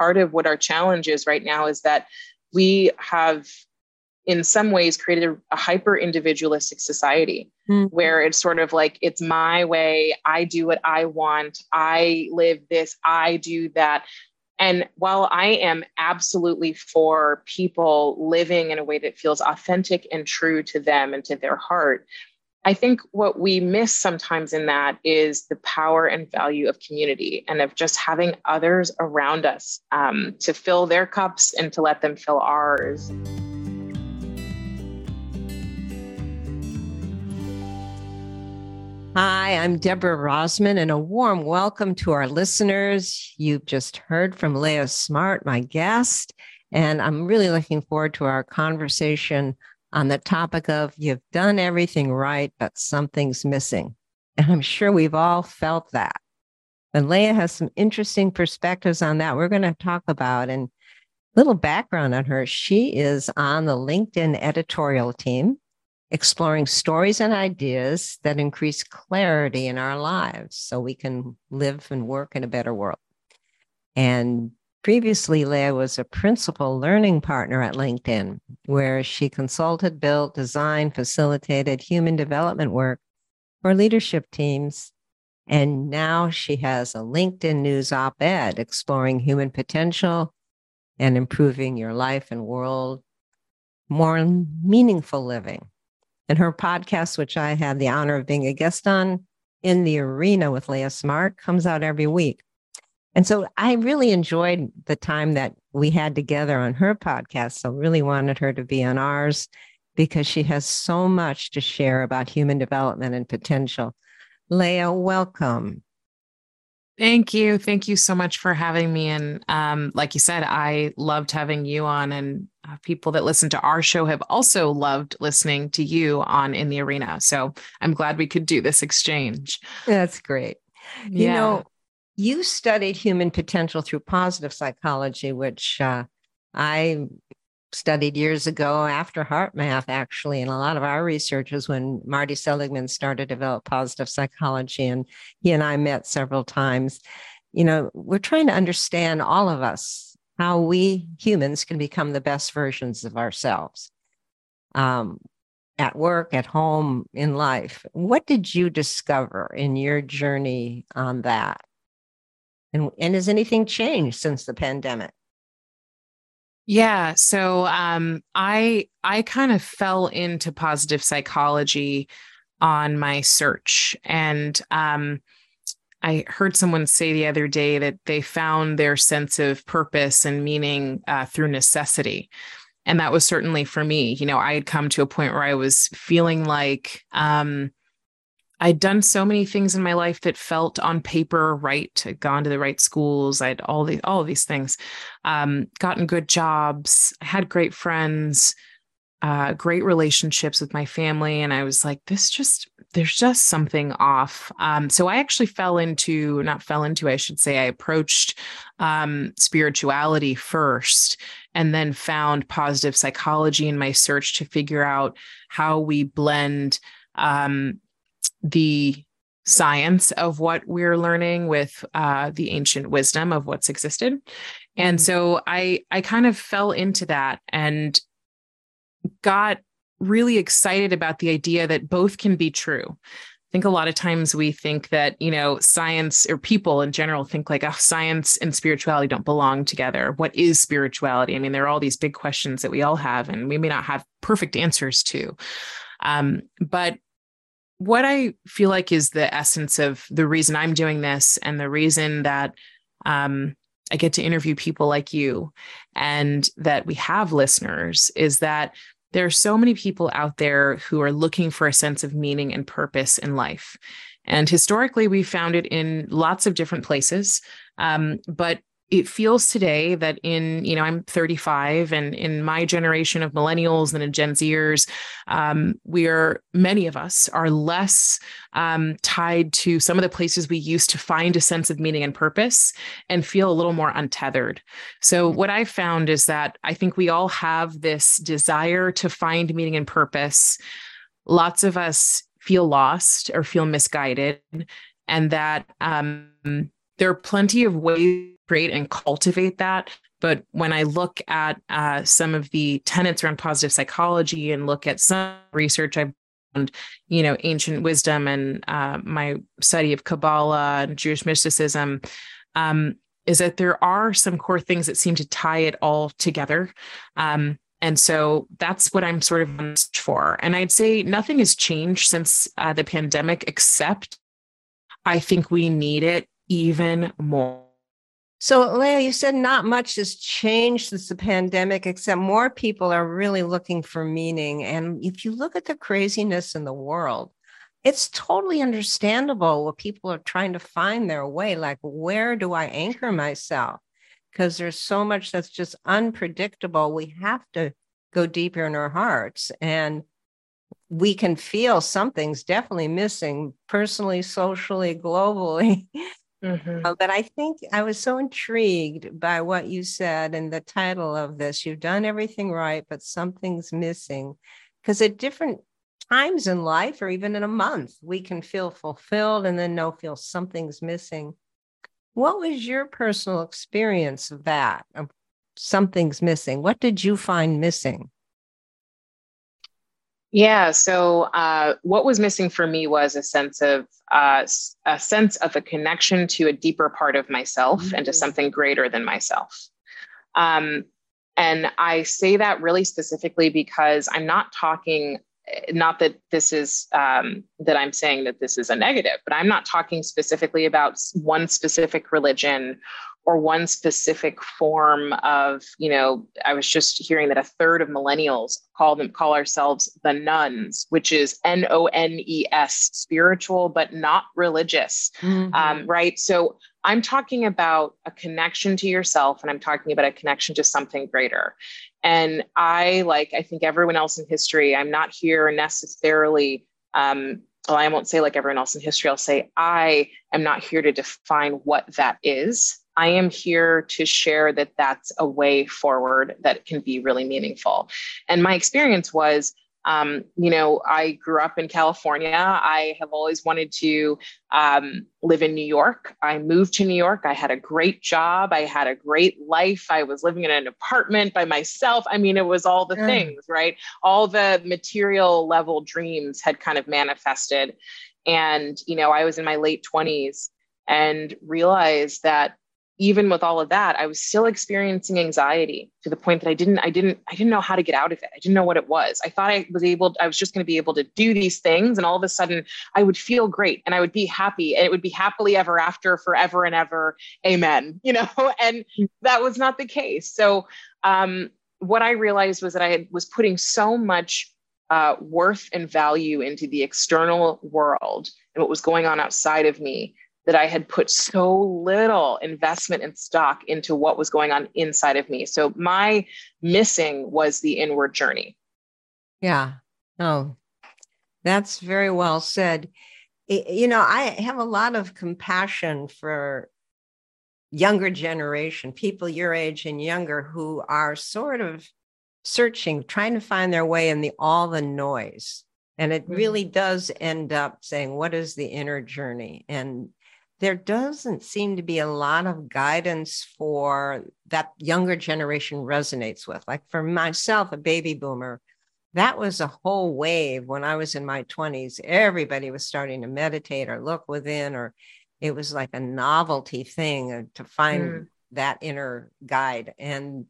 part of what our challenge is right now is that we have in some ways created a, a hyper individualistic society mm-hmm. where it's sort of like it's my way i do what i want i live this i do that and while i am absolutely for people living in a way that feels authentic and true to them and to their heart I think what we miss sometimes in that is the power and value of community and of just having others around us um, to fill their cups and to let them fill ours. Hi, I'm Deborah Rozman, and a warm welcome to our listeners. You've just heard from Leah Smart, my guest, and I'm really looking forward to our conversation on the topic of you've done everything right, but something's missing. And I'm sure we've all felt that. And Leah has some interesting perspectives on that we're going to talk about. And little background on her she is on the LinkedIn editorial team, exploring stories and ideas that increase clarity in our lives so we can live and work in a better world. And Previously, Leah was a principal learning partner at LinkedIn, where she consulted, built, designed, facilitated human development work for leadership teams. And now she has a LinkedIn News op ed exploring human potential and improving your life and world, more meaningful living. And her podcast, which I had the honor of being a guest on, In the Arena with Leah Smart, comes out every week. And so I really enjoyed the time that we had together on her podcast. So really wanted her to be on ours because she has so much to share about human development and potential. Leah, welcome. Thank you. Thank you so much for having me. And um, like you said, I loved having you on, and uh, people that listen to our show have also loved listening to you on In the Arena. So I'm glad we could do this exchange. That's great. Yeah. You know, you studied human potential through positive psychology, which uh, I studied years ago after HeartMath, actually. And a lot of our research was when Marty Seligman started to develop positive psychology, and he and I met several times. You know, we're trying to understand all of us how we humans can become the best versions of ourselves. Um, at work, at home, in life. What did you discover in your journey on that? And, and has anything changed since the pandemic? Yeah, so um, I I kind of fell into positive psychology on my search, and um, I heard someone say the other day that they found their sense of purpose and meaning uh, through necessity, and that was certainly for me. You know, I had come to a point where I was feeling like um, I'd done so many things in my life that felt on paper right. I'd gone to the right schools. I'd all the all of these things, um, gotten good jobs, had great friends, uh, great relationships with my family, and I was like, this just there's just something off. Um, so I actually fell into not fell into I should say I approached um, spirituality first, and then found positive psychology in my search to figure out how we blend um, the science of what we're learning with uh, the ancient wisdom of what's existed. And mm-hmm. so i i kind of fell into that and got really excited about the idea that both can be true. I think a lot of times we think that you know science or people in general think like oh science and spirituality don't belong together. What is spirituality? I mean there are all these big questions that we all have and we may not have perfect answers to. Um, but what I feel like is the essence of the reason I'm doing this and the reason that um, I get to interview people like you and that we have listeners is that there are so many people out there who are looking for a sense of meaning and purpose in life. And historically, we found it in lots of different places. Um, but it feels today that in you know i'm 35 and in my generation of millennials and in gen zers um, we are many of us are less um, tied to some of the places we used to find a sense of meaning and purpose and feel a little more untethered. So what i found is that i think we all have this desire to find meaning and purpose. Lots of us feel lost or feel misguided and that um, there are plenty of ways to create and cultivate that. But when I look at uh, some of the tenets around positive psychology and look at some research I've done, you know, ancient wisdom and uh, my study of Kabbalah and Jewish mysticism, um, is that there are some core things that seem to tie it all together. Um, and so that's what I'm sort of for. And I'd say nothing has changed since uh, the pandemic, except I think we need it even more. So, Leah, you said not much has changed since the pandemic, except more people are really looking for meaning. And if you look at the craziness in the world, it's totally understandable what people are trying to find their way. Like, where do I anchor myself? Because there's so much that's just unpredictable. We have to go deeper in our hearts. And we can feel something's definitely missing personally, socially, globally. Mm-hmm. Uh, but I think I was so intrigued by what you said and the title of this. You've done everything right, but something's missing. Because at different times in life, or even in a month, we can feel fulfilled and then know feel something's missing. What was your personal experience of that? Of something's missing. What did you find missing? Yeah. So, uh, what was missing for me was a sense of uh, a sense of a connection to a deeper part of myself mm-hmm. and to mm-hmm. something greater than myself. Um, and I say that really specifically because I'm not talking. Not that this is um, that I'm saying that this is a negative, but I'm not talking specifically about one specific religion or one specific form of, you know, I was just hearing that a third of millennials call them call ourselves the nones which is N O N E S, spiritual but not religious, mm-hmm. um, right? So I'm talking about a connection to yourself, and I'm talking about a connection to something greater. And I, like I think everyone else in history, I'm not here necessarily um, well, I won't say like everyone else in history, I'll say I am not here to define what that is. I am here to share that that's a way forward that can be really meaningful. And my experience was, um, you know, I grew up in California. I have always wanted to um, live in New York. I moved to New York. I had a great job. I had a great life. I was living in an apartment by myself. I mean, it was all the mm. things, right? All the material level dreams had kind of manifested. And, you know, I was in my late 20s and realized that even with all of that i was still experiencing anxiety to the point that i didn't i didn't i didn't know how to get out of it. I didn't know what it was. I thought i was able i was just going to be able to do these things and all of a sudden i would feel great and i would be happy and it would be happily ever after forever and ever. Amen. You know and that was not the case. So um, what i realized was that i had, was putting so much uh, worth and value into the external world and what was going on outside of me that I had put so little investment and stock into what was going on inside of me. So my missing was the inward journey. Yeah. Oh, that's very well said. You know, I have a lot of compassion for younger generation, people your age and younger who are sort of searching, trying to find their way in the all the noise. And it mm-hmm. really does end up saying, what is the inner journey? And there doesn't seem to be a lot of guidance for that younger generation resonates with. Like for myself, a baby boomer, that was a whole wave when I was in my 20s. Everybody was starting to meditate or look within, or it was like a novelty thing uh, to find mm. that inner guide. And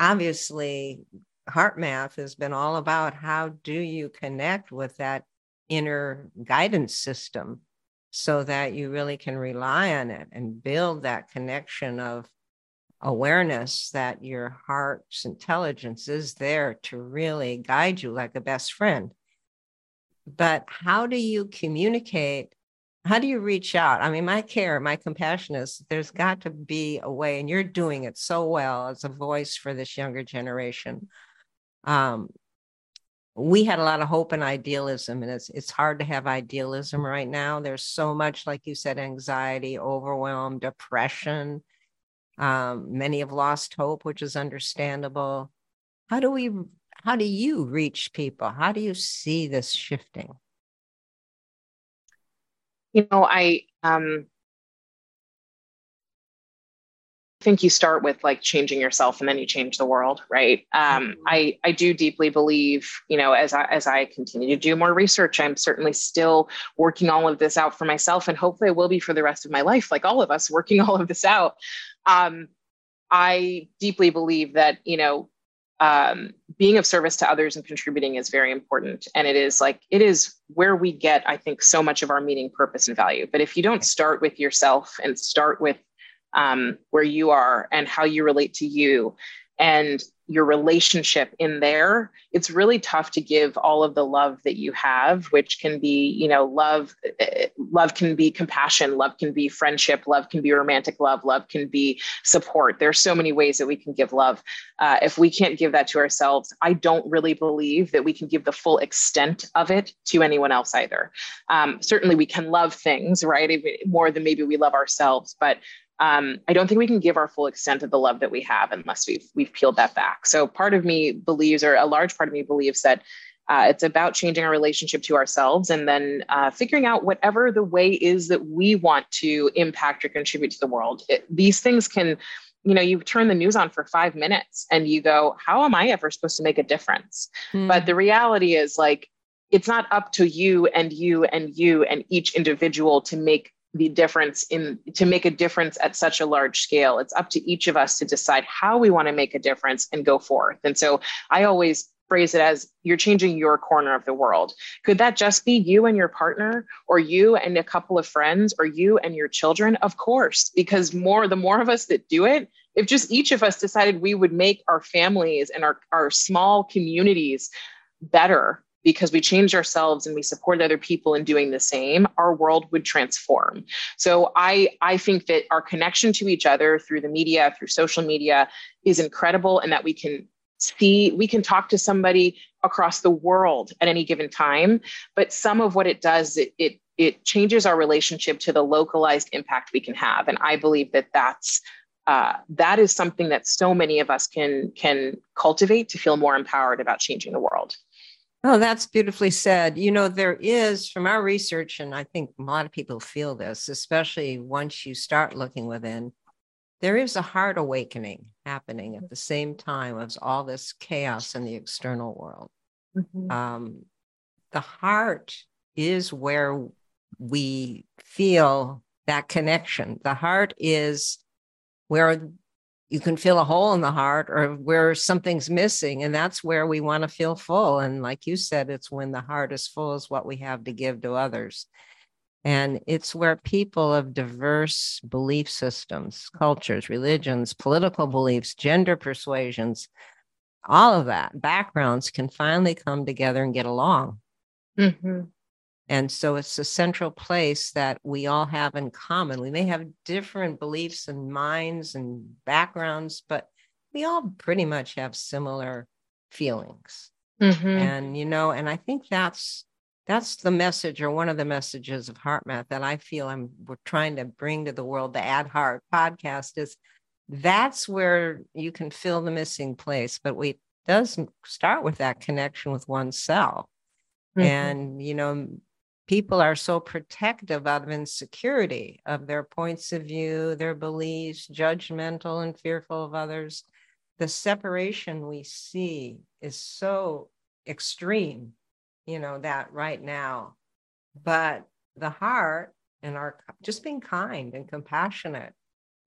obviously, HeartMath has been all about how do you connect with that inner guidance system so that you really can rely on it and build that connection of awareness that your heart's intelligence is there to really guide you like a best friend. But how do you communicate? How do you reach out? I mean, my care, my compassion is there's got to be a way, and you're doing it so well as a voice for this younger generation. Um, we had a lot of hope and idealism and it's it's hard to have idealism right now. There's so much like you said anxiety overwhelm depression um, many have lost hope which is understandable. How do we how do you reach people? How do you see this shifting? You know i um think you start with like changing yourself and then you change the world right? Um, mm-hmm. i i do deeply believe you know as i as i continue to do more research i'm certainly still working all of this out for myself and hopefully i will be for the rest of my life like all of us working all of this out. Um, i deeply believe that you know um, being of service to others and contributing is very important and it is like it is where we get i think so much of our meaning purpose and value. But if you don't start with yourself and start with um, where you are and how you relate to you and your relationship in there it's really tough to give all of the love that you have which can be you know love love can be compassion love can be friendship love can be romantic love love can be support. There's so many ways that we can give love. Uh, if we can't give that to ourselves i don't really believe that we can give the full extent of it to anyone else either. Um, certainly we can love things right more than maybe we love ourselves but um, I don't think we can give our full extent of the love that we have unless we've we've peeled that back. So part of me believes, or a large part of me believes that uh, it's about changing our relationship to ourselves and then uh, figuring out whatever the way is that we want to impact or contribute to the world. It, these things can, you know, you turn the news on for five minutes and you go, how am I ever supposed to make a difference? Mm. But the reality is like, it's not up to you and you and you and each individual to make the difference in to make a difference at such a large scale. It's up to each of us to decide how we want to make a difference and go forth. And so i always phrase it as you're changing your corner of the world. Could that just be you and your partner or you and a couple of friends or you and your children? Of course because more the more of us that do it if just each of us decided we would make our families and our, our small communities better because we changed ourselves and we supported other people in doing the same our world would transform. So i i think that our connection to each other through the media through social media is incredible and that we can see we can talk to somebody across the world at any given time but some of what it does it it, it changes our relationship to the localized impact we can have. And i believe that that's uh, that is something that so many of us can can cultivate to feel more empowered about changing the world Oh, that's beautifully said. You know, there is from our research, and I think a lot of people feel this, especially once you start looking within, there is a heart awakening happening at the same time as all this chaos in the external world. Mm-hmm. Um, the heart is where we feel that connection. The heart is where you can feel a hole in the heart or where something's missing and that's where we want to feel full and like you said it's when the heart is full is what we have to give to others and it's where people of diverse belief systems cultures religions political beliefs gender persuasions all of that backgrounds can finally come together and get along mm-hmm. And so it's a central place that we all have in common. We may have different beliefs and minds and backgrounds, but we all pretty much have similar feelings. Mm-hmm. And you know, and I think that's that's the message or one of the messages of HeartMath that I feel I'm we're trying to bring to the world. The Add Heart podcast is that's where you can fill the missing place, but we does start with that connection with oneself. Mm-hmm. And you know, people are so protective out of insecurity of their points of view, their beliefs, judgmental and fearful of others. The separation we see is so extreme, you know, that right now. But the heart and our just being kind and compassionate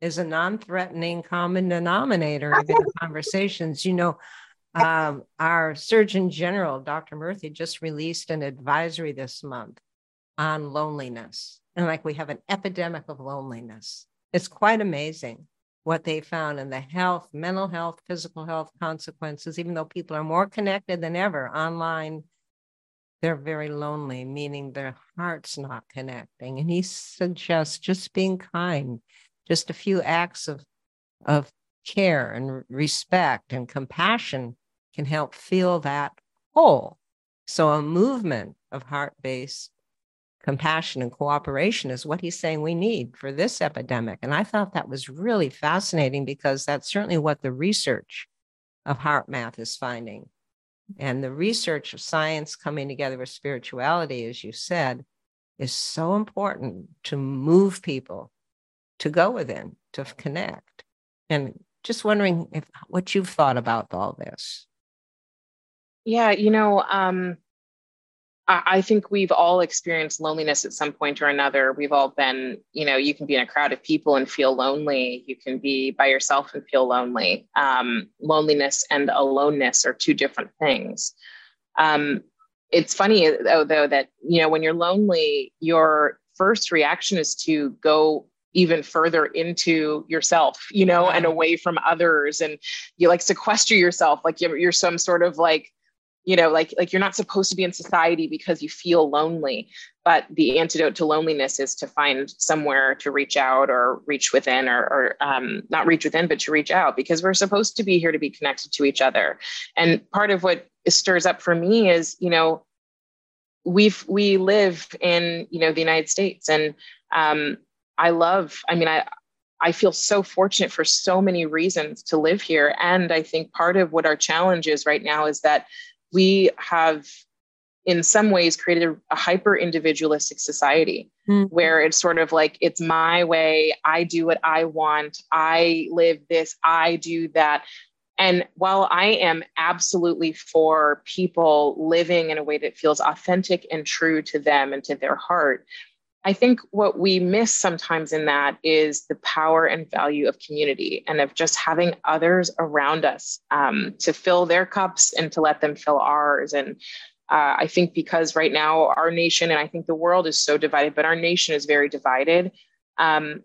is a non-threatening common denominator in conversations. You know, um, our Surgeon General, Dr. Murthy, just released an advisory this month on loneliness. And like we have an epidemic of loneliness. It's quite amazing what they found in the health, mental health, physical health consequences, even though people are more connected than ever online, they're very lonely, meaning their heart's not connecting. And he suggests just being kind, just a few acts of, of care and respect and compassion can help feel that whole. So a movement of heart based compassion and cooperation is what he's saying we need for this epidemic. And I thought that was really fascinating because that's certainly what the research of HeartMath is finding. And the research of science coming together with spirituality, as you said, is so important to move people to go within, to connect. And just wondering if what you've thought about all this. Yeah, you know, um, I think we've all experienced loneliness at some point or another. We've all been, you know, you can be in a crowd of people and feel lonely. You can be by yourself and feel lonely. Um, loneliness and aloneness are two different things. Um, it's funny though, though, that you know when you're lonely, your first reaction is to go even further into yourself, you know, and away from others, and you like sequester yourself, like you're, you're some sort of like you know like like you're not supposed to be in society because you feel lonely but the antidote to loneliness is to find somewhere to reach out or reach within or, or um, not reach within but to reach out because we're supposed to be here to be connected to each other and part of what stirs up for me is you know we've we live in you know the united states and um, i love i mean i I feel so fortunate for so many reasons to live here. And I think part of what our challenge is right now is that we have in some ways created a, a hyper individualistic society mm-hmm. where it's sort of like it's my way. I do what i want. I live this. I do that. And while i am absolutely for people living in a way that feels authentic and true to them and to their heart I think what we miss sometimes in that is the power and value of community and of just having others around us um, to fill their cups and to let them fill ours. And uh, I think because right now our nation and I think the world is so divided, but our nation is very divided. Um,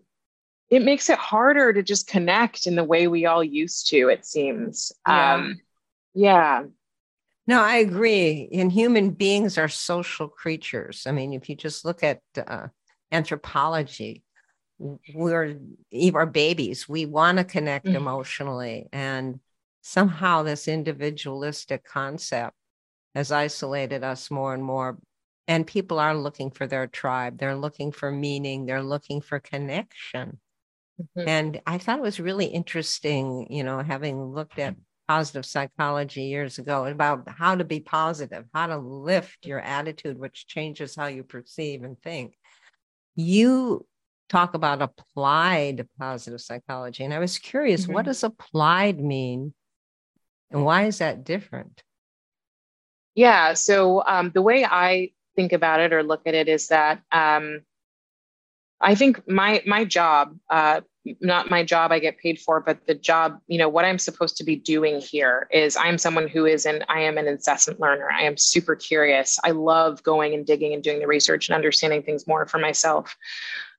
it makes it harder to just connect in the way we all used to, it seems. Yeah. Um, yeah. No, I agree. And human beings are social creatures. I mean, if you just look at uh, anthropology, we're our babies. We want to connect mm-hmm. emotionally, and somehow this individualistic concept has isolated us more and more. And people are looking for their tribe. They're looking for meaning. They're looking for connection. Mm-hmm. And I thought it was really interesting, you know, having looked at positive psychology years ago about how to be positive, how to lift your attitude, which changes how you perceive and think. You talk about applied positive psychology. And I was curious, mm-hmm. what does applied mean? And why is that different? Yeah. So um, the way I think about it or look at it is that um, I think my my job, uh, not my job I get paid for, but the job, you know, what I'm supposed to be doing here is I'm someone who is an I am an incessant learner. I am super curious. I love going and digging and doing the research and understanding things more for myself.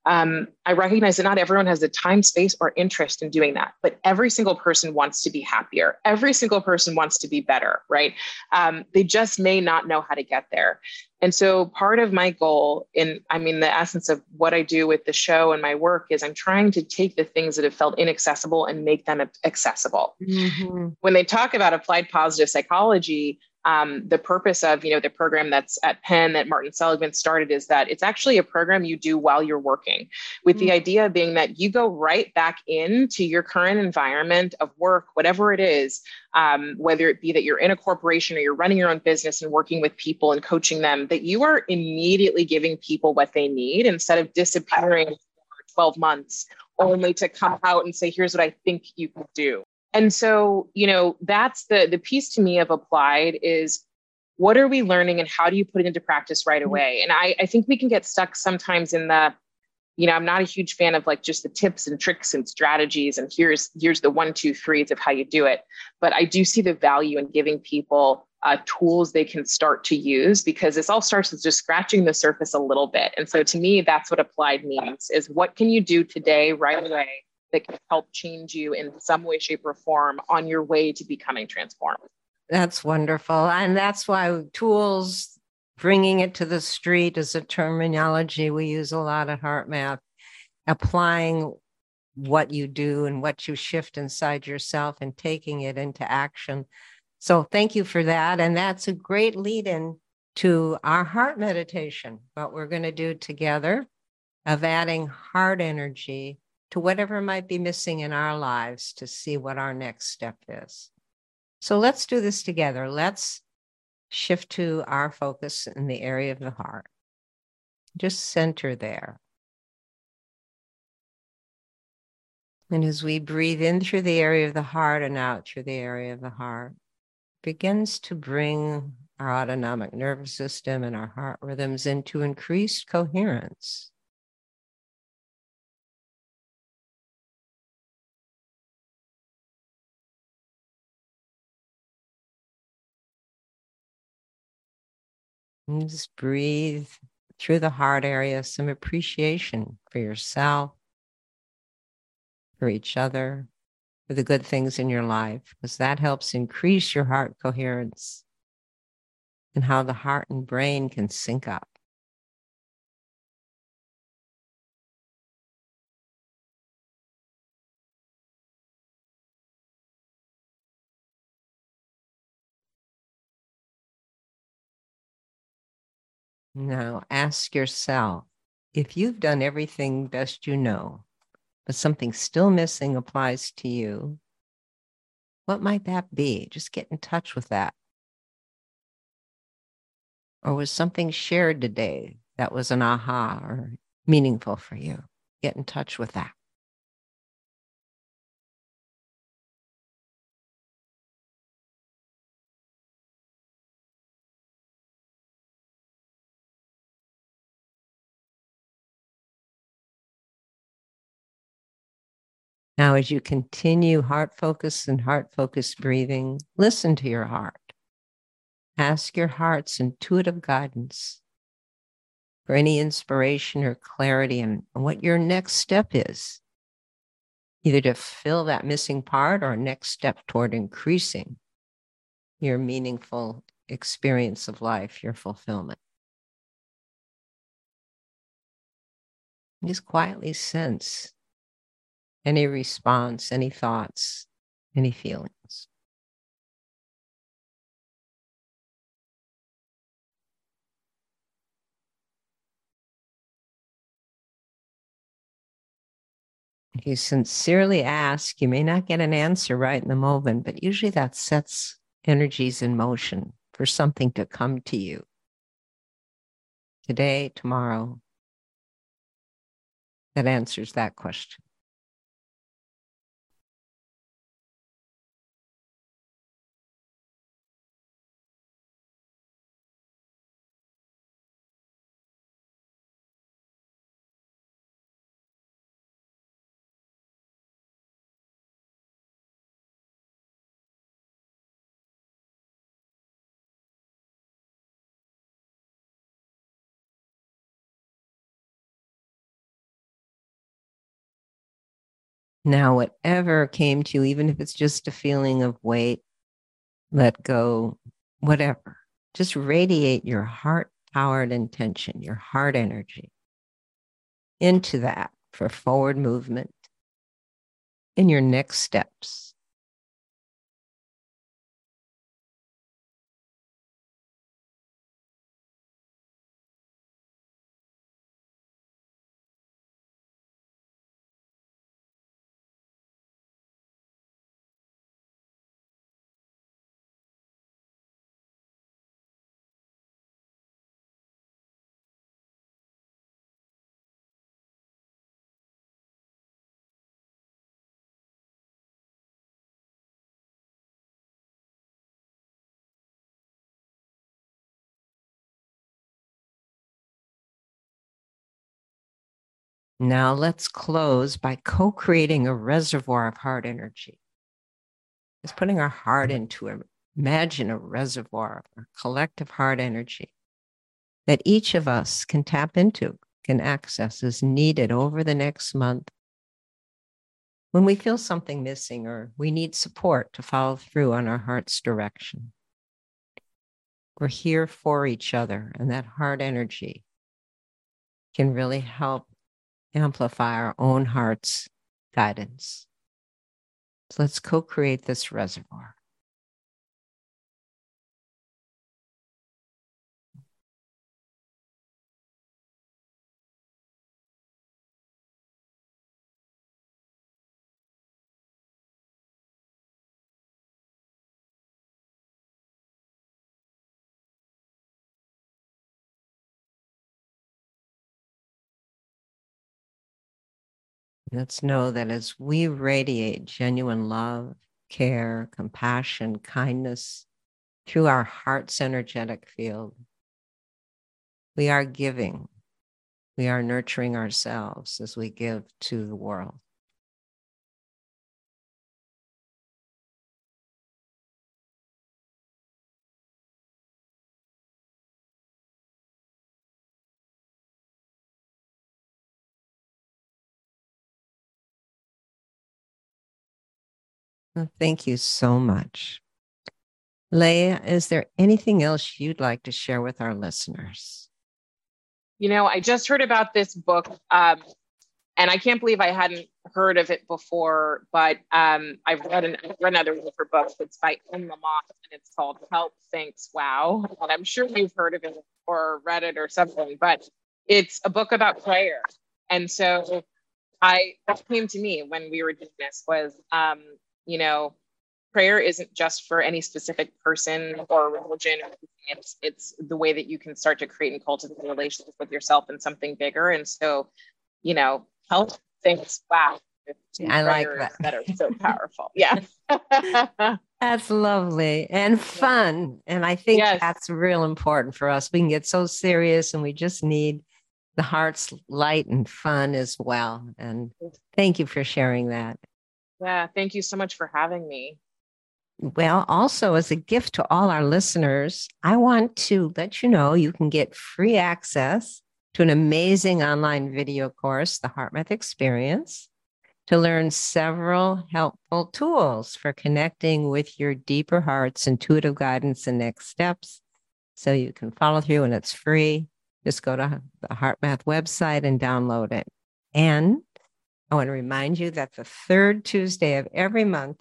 Um, I recognize that not everyone has the time, space, or interest in doing that, but every single person wants to be happier. Every single person wants to be better, right? Um, they just may not know how to get there. And so part of my goal in, I mean, the essence of what I do with the show and my work is I'm trying to take the things that have felt inaccessible and make them accessible. Mm-hmm. When they talk about applied positive psychology, um, the purpose of you know the program that's at penn that martin seligman started is that it's actually a program you do while you're working with mm-hmm. the idea being that you go right back into your current environment of work whatever it is um, whether it be that you're in a corporation or you're running your own business and working with people and coaching them that you are immediately giving people what they need instead of disappearing for 12 months only to come out and say here's what i think you can do and so you know that's the the piece to me of applied is what are we learning and how do you put it into practice right mm-hmm. away and i i think we can get stuck sometimes in the you know i'm not a huge fan of like just the tips and tricks and strategies and here's here's the one two threes of how you do it but i do see the value in giving people uh, tools they can start to use because this all starts with just scratching the surface a little bit and so to me that's what applied means is what can you do today right away that can help change you in some way, shape, or form on your way to becoming transformed. That's wonderful. And that's why tools, bringing it to the street is a terminology we use a lot at HeartMath, applying what you do and what you shift inside yourself and taking it into action. So thank you for that. And that's a great lead in to our heart meditation, what we're going to do together of adding heart energy to whatever might be missing in our lives to see what our next step is. So let's do this together. Let's shift to our focus in the area of the heart. Just center there. And as we breathe in through the area of the heart and out through the area of the heart, begins to bring our autonomic nervous system and our heart rhythms into increased coherence. And just breathe through the heart area some appreciation for yourself, for each other, for the good things in your life, because that helps increase your heart coherence and how the heart and brain can sync up. Now ask yourself if you've done everything best you know, but something still missing applies to you, what might that be? Just get in touch with that. Or was something shared today that was an aha or meaningful for you? Get in touch with that. Now, as you continue heart focus and heart focused breathing, listen to your heart. Ask your heart's intuitive guidance for any inspiration or clarity and what your next step is, either to fill that missing part or next step toward increasing your meaningful experience of life, your fulfillment. Just quietly sense any response, any thoughts, any feelings. If you sincerely ask, you may not get an answer right in the moment, but usually that sets energies in motion for something to come to you today, tomorrow, that answers that question. Now, whatever came to you, even if it's just a feeling of weight, let go, whatever, just radiate your heart powered intention, your heart energy into that for forward movement in your next steps. Now let's close by co creating a reservoir of heart energy. Just putting our heart mm-hmm. into a, imagine a reservoir of collective heart energy that each of us can tap into, can access as needed over the next month. When we feel something missing or we need support to follow through on our heart's direction, we're here for each other, and that heart energy can really help amplify our own heart's guidance. So let's co create this reservoir. Let's know that as we radiate genuine love, care, compassion, kindness through our heart's energetic field, we are giving, we are nurturing ourselves as we give to the world. Thank you so much. Leah, is there anything else you'd like to share with our listeners? You know, I just heard about this book, um, and I can't believe I hadn't heard of it before. But um, I've read, an, read another one of her books. It's by Anne Lamott, and it's called Help Thanks Wow. And I'm sure you've heard of it or read it or something. But it's a book about prayer, and so I that came to me when we were doing this was um, you know prayer isn't just for any specific person or religion. It's it's the way that you can start to create and cultivate a relationship with yourself and something bigger. And so you know help thanks wow I like that. that. are so powerful. Yeah. That's lovely and fun. And i think yes. that's real important for us. We can get so serious and we just need the heart's light and fun as well. And thank you for sharing that yeah, thank you so much for having me. Well, also as a gift to all our listeners, I want to let you know you can get free access to an amazing online video course, the HeartMath Experience, to learn several helpful tools for connecting with your deeper heart's intuitive guidance and next steps. So you can follow through and it's free. Just go to the HeartMath website and download it. And I want to remind you that the third Tuesday of every month,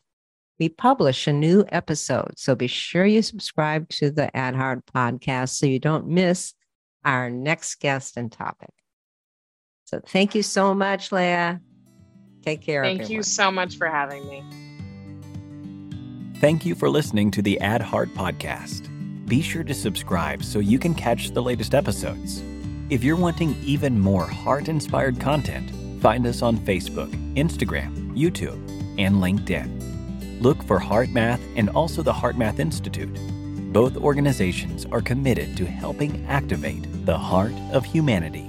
we publish a new episode. So be sure you subscribe to the Add Heart podcast so you don't miss our next guest and topic. So thank you so much, Leah. Take care. Thank everyone. you so much for having me. Thank you for listening to the Add Heart podcast. Be sure to subscribe so you can catch the latest episodes. If you're wanting even more heart inspired content, Find us on Facebook, Instagram, YouTube, and LinkedIn. Look for HeartMath and also the HeartMath Institute. Both organizations are committed to helping activate the heart of humanity.